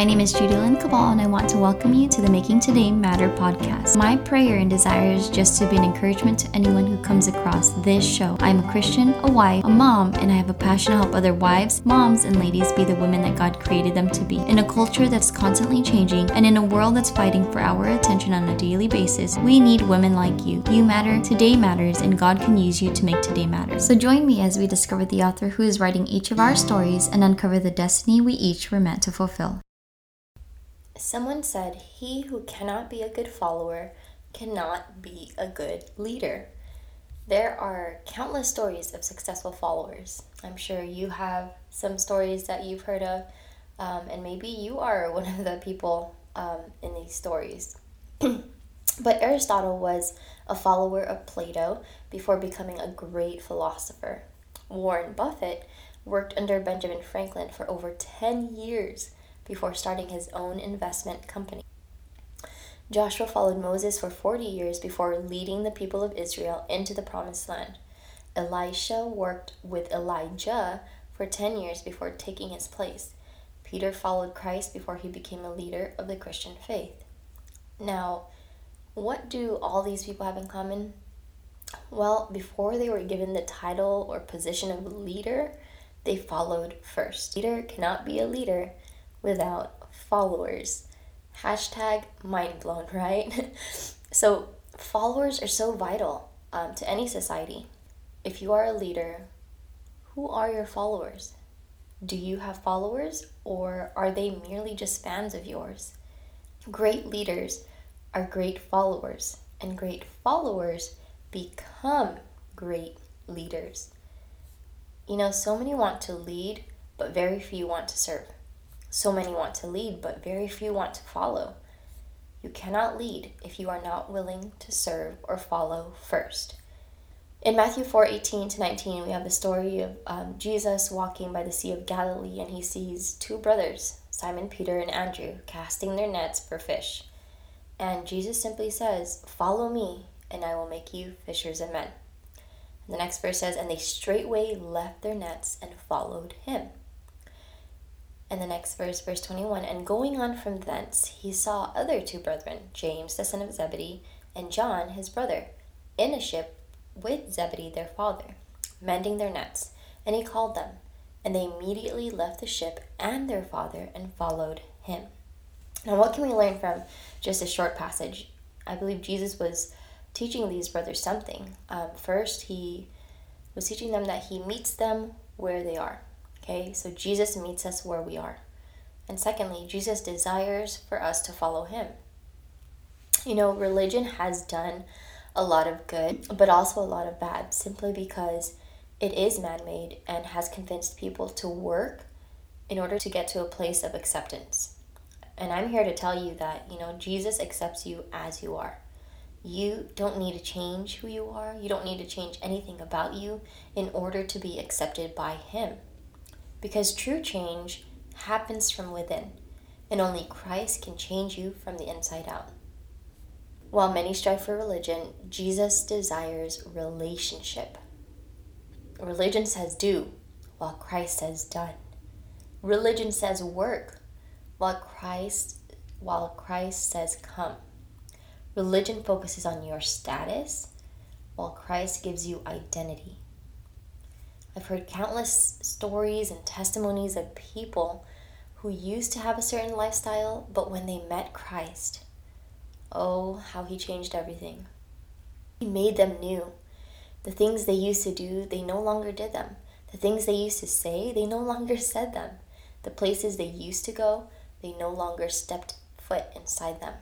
My name is Judy Lynn Cabal, and I want to welcome you to the Making Today Matter podcast. My prayer and desire is just to be an encouragement to anyone who comes across this show. I'm a Christian, a wife, a mom, and I have a passion to help other wives, moms, and ladies be the women that God created them to be. In a culture that's constantly changing, and in a world that's fighting for our attention on a daily basis, we need women like you. You matter, today matters, and God can use you to make today matter. So join me as we discover the author who is writing each of our stories and uncover the destiny we each were meant to fulfill. Someone said, He who cannot be a good follower cannot be a good leader. There are countless stories of successful followers. I'm sure you have some stories that you've heard of, um, and maybe you are one of the people um, in these stories. but Aristotle was a follower of Plato before becoming a great philosopher. Warren Buffett worked under Benjamin Franklin for over 10 years before starting his own investment company. Joshua followed Moses for 40 years before leading the people of Israel into the promised land. Elisha worked with Elijah for 10 years before taking his place. Peter followed Christ before he became a leader of the Christian faith. Now, what do all these people have in common? Well, before they were given the title or position of leader, they followed first. Leader cannot be a leader without followers. Hashtag mind blown, right? so, followers are so vital um, to any society. If you are a leader, who are your followers? Do you have followers or are they merely just fans of yours? Great leaders are great followers, and great followers become great leaders. You know, so many want to lead, but very few want to serve. So many want to lead, but very few want to follow. You cannot lead if you are not willing to serve or follow first. In Matthew 4 18 to 19, we have the story of um, Jesus walking by the Sea of Galilee and he sees two brothers, Simon Peter and Andrew, casting their nets for fish. And Jesus simply says, Follow me, and I will make you fishers of men. And the next verse says, And they straightway left their nets and followed him. And the next verse, verse 21 And going on from thence, he saw other two brethren, James the son of Zebedee, and John his brother, in a ship with Zebedee their father, mending their nets. And he called them. And they immediately left the ship and their father and followed him. Now, what can we learn from just a short passage? I believe Jesus was teaching these brothers something. Um, first, he was teaching them that he meets them where they are. Okay, so Jesus meets us where we are. And secondly, Jesus desires for us to follow him. You know, religion has done a lot of good, but also a lot of bad, simply because it is man made and has convinced people to work in order to get to a place of acceptance. And I'm here to tell you that, you know, Jesus accepts you as you are. You don't need to change who you are. You don't need to change anything about you in order to be accepted by Him because true change happens from within, and only Christ can change you from the inside out. While many strive for religion, Jesus desires relationship. Religion says do, while Christ says done. Religion says work, while Christ while Christ says come. Religion focuses on your status, while Christ gives you identity. I've heard countless stories and testimonies of people who used to have a certain lifestyle, but when they met Christ, oh, how he changed everything. He made them new. The things they used to do, they no longer did them. The things they used to say, they no longer said them. The places they used to go, they no longer stepped foot inside them.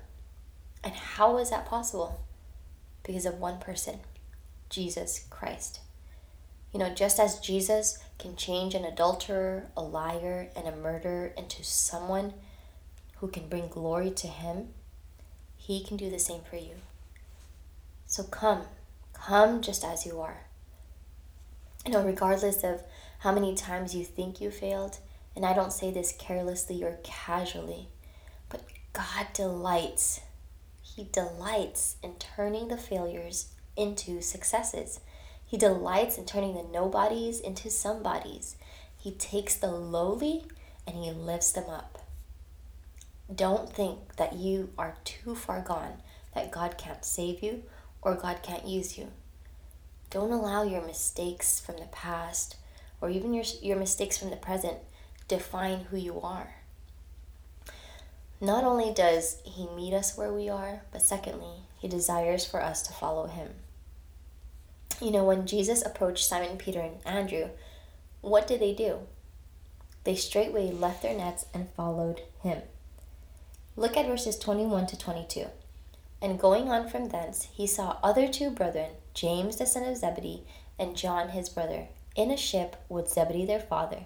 And how was that possible? Because of one person, Jesus Christ. You know, just as Jesus can change an adulterer, a liar, and a murderer into someone who can bring glory to Him, He can do the same for you. So come, come just as you are. You know, regardless of how many times you think you failed, and I don't say this carelessly or casually, but God delights. He delights in turning the failures into successes. He delights in turning the nobodies into somebodies. He takes the lowly and he lifts them up. Don't think that you are too far gone, that God can't save you or God can't use you. Don't allow your mistakes from the past or even your, your mistakes from the present define who you are. Not only does He meet us where we are, but secondly, He desires for us to follow Him. You know, when Jesus approached Simon Peter and Andrew, what did they do? They straightway left their nets and followed Him. Look at verses 21 to 22. And going on from thence, he saw other two brethren, James the son of Zebedee, and John his brother, in a ship with Zebedee their father,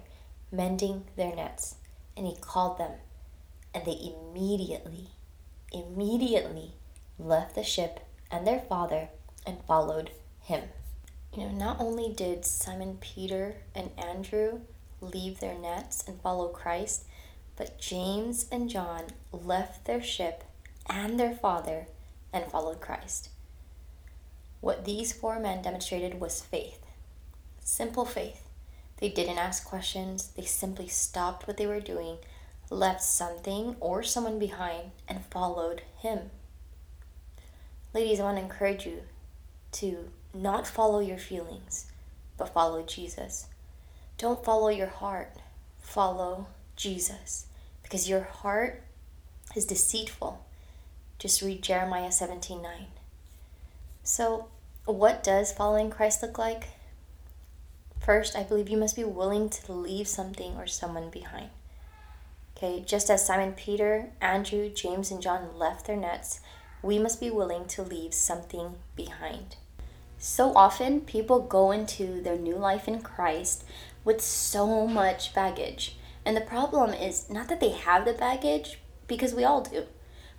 mending their nets. And he called them and they immediately, immediately left the ship and their father and followed him. You know, not only did Simon Peter and Andrew leave their nets and follow Christ, but James and John left their ship and their father and followed Christ. What these four men demonstrated was faith. Simple faith. They didn't ask questions, they simply stopped what they were doing left something or someone behind, and followed him. Ladies, I want to encourage you to not follow your feelings, but follow Jesus. Don't follow your heart, follow Jesus. Because your heart is deceitful. Just read Jeremiah 17 9. So, what does following Christ look like? First, I believe you must be willing to leave something or someone behind. Okay, just as Simon Peter, Andrew, James, and John left their nets, we must be willing to leave something behind. So often, people go into their new life in Christ with so much baggage. And the problem is not that they have the baggage, because we all do,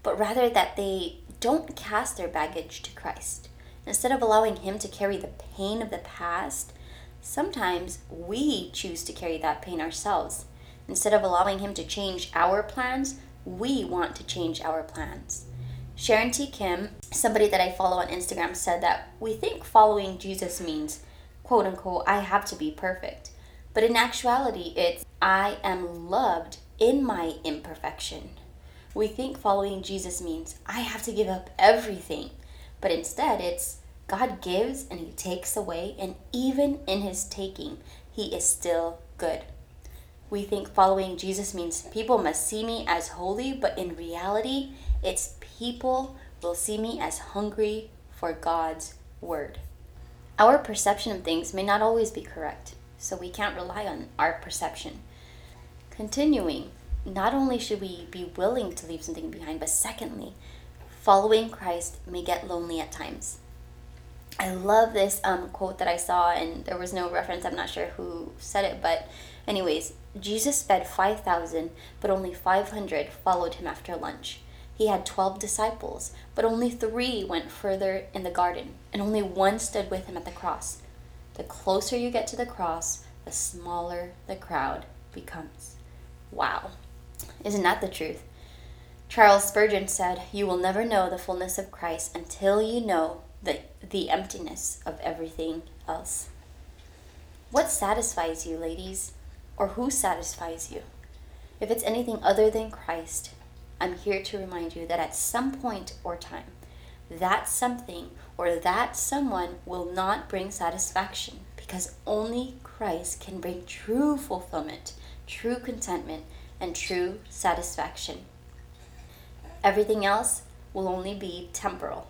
but rather that they don't cast their baggage to Christ. Instead of allowing Him to carry the pain of the past, sometimes we choose to carry that pain ourselves. Instead of allowing Him to change our plans, we want to change our plans. Sharon T. Kim, somebody that I follow on Instagram, said that we think following Jesus means, quote unquote, I have to be perfect. But in actuality, it's I am loved in my imperfection. We think following Jesus means I have to give up everything. But instead, it's God gives and He takes away, and even in His taking, He is still good. We think following Jesus means people must see me as holy, but in reality, it's people will see me as hungry for God's word. Our perception of things may not always be correct, so we can't rely on our perception. Continuing, not only should we be willing to leave something behind, but secondly, following Christ may get lonely at times. I love this um, quote that I saw, and there was no reference. I'm not sure who said it, but, anyways, Jesus fed 5,000, but only 500 followed him after lunch. He had 12 disciples, but only three went further in the garden, and only one stood with him at the cross. The closer you get to the cross, the smaller the crowd becomes. Wow. Isn't that the truth? Charles Spurgeon said, You will never know the fullness of Christ until you know the, the emptiness of everything else. What satisfies you, ladies? or who satisfies you. If it's anything other than Christ, I'm here to remind you that at some point or time, that something or that someone will not bring satisfaction because only Christ can bring true fulfillment, true contentment, and true satisfaction. Everything else will only be temporal.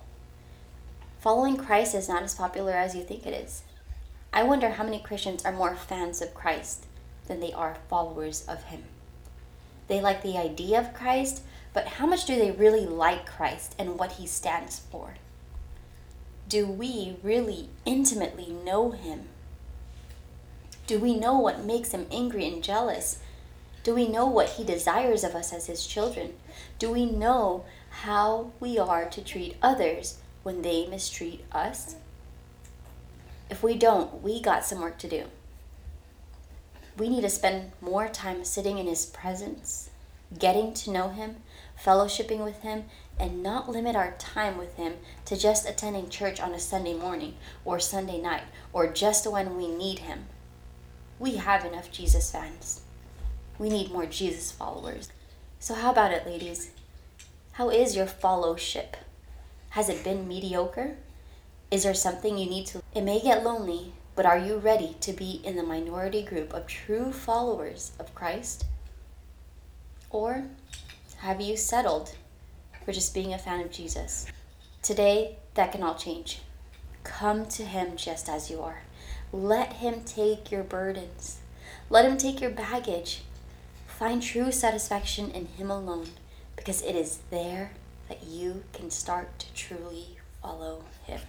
Following Christ is not as popular as you think it is. I wonder how many Christians are more fans of Christ than they are followers of Him. They like the idea of Christ, but how much do they really like Christ and what He stands for? Do we really intimately know Him? Do we know what makes Him angry and jealous? Do we know what He desires of us as His children? Do we know how we are to treat others when they mistreat us? If we don't, we got some work to do we need to spend more time sitting in His presence, getting to know Him, fellowshipping with Him, and not limit our time with Him to just attending church on a Sunday morning or Sunday night or just when we need Him. We have enough Jesus fans. We need more Jesus followers. So, how about it, ladies? How is your fellowship? Has it been mediocre? Is there something you need to? It may get lonely, but are you ready to be in the minority group of true followers of Christ? Or have you settled for just being a fan of Jesus? Today, that can all change. Come to Him just as you are. Let Him take your burdens, let Him take your baggage. Find true satisfaction in Him alone because it is there that you can start to truly follow Him.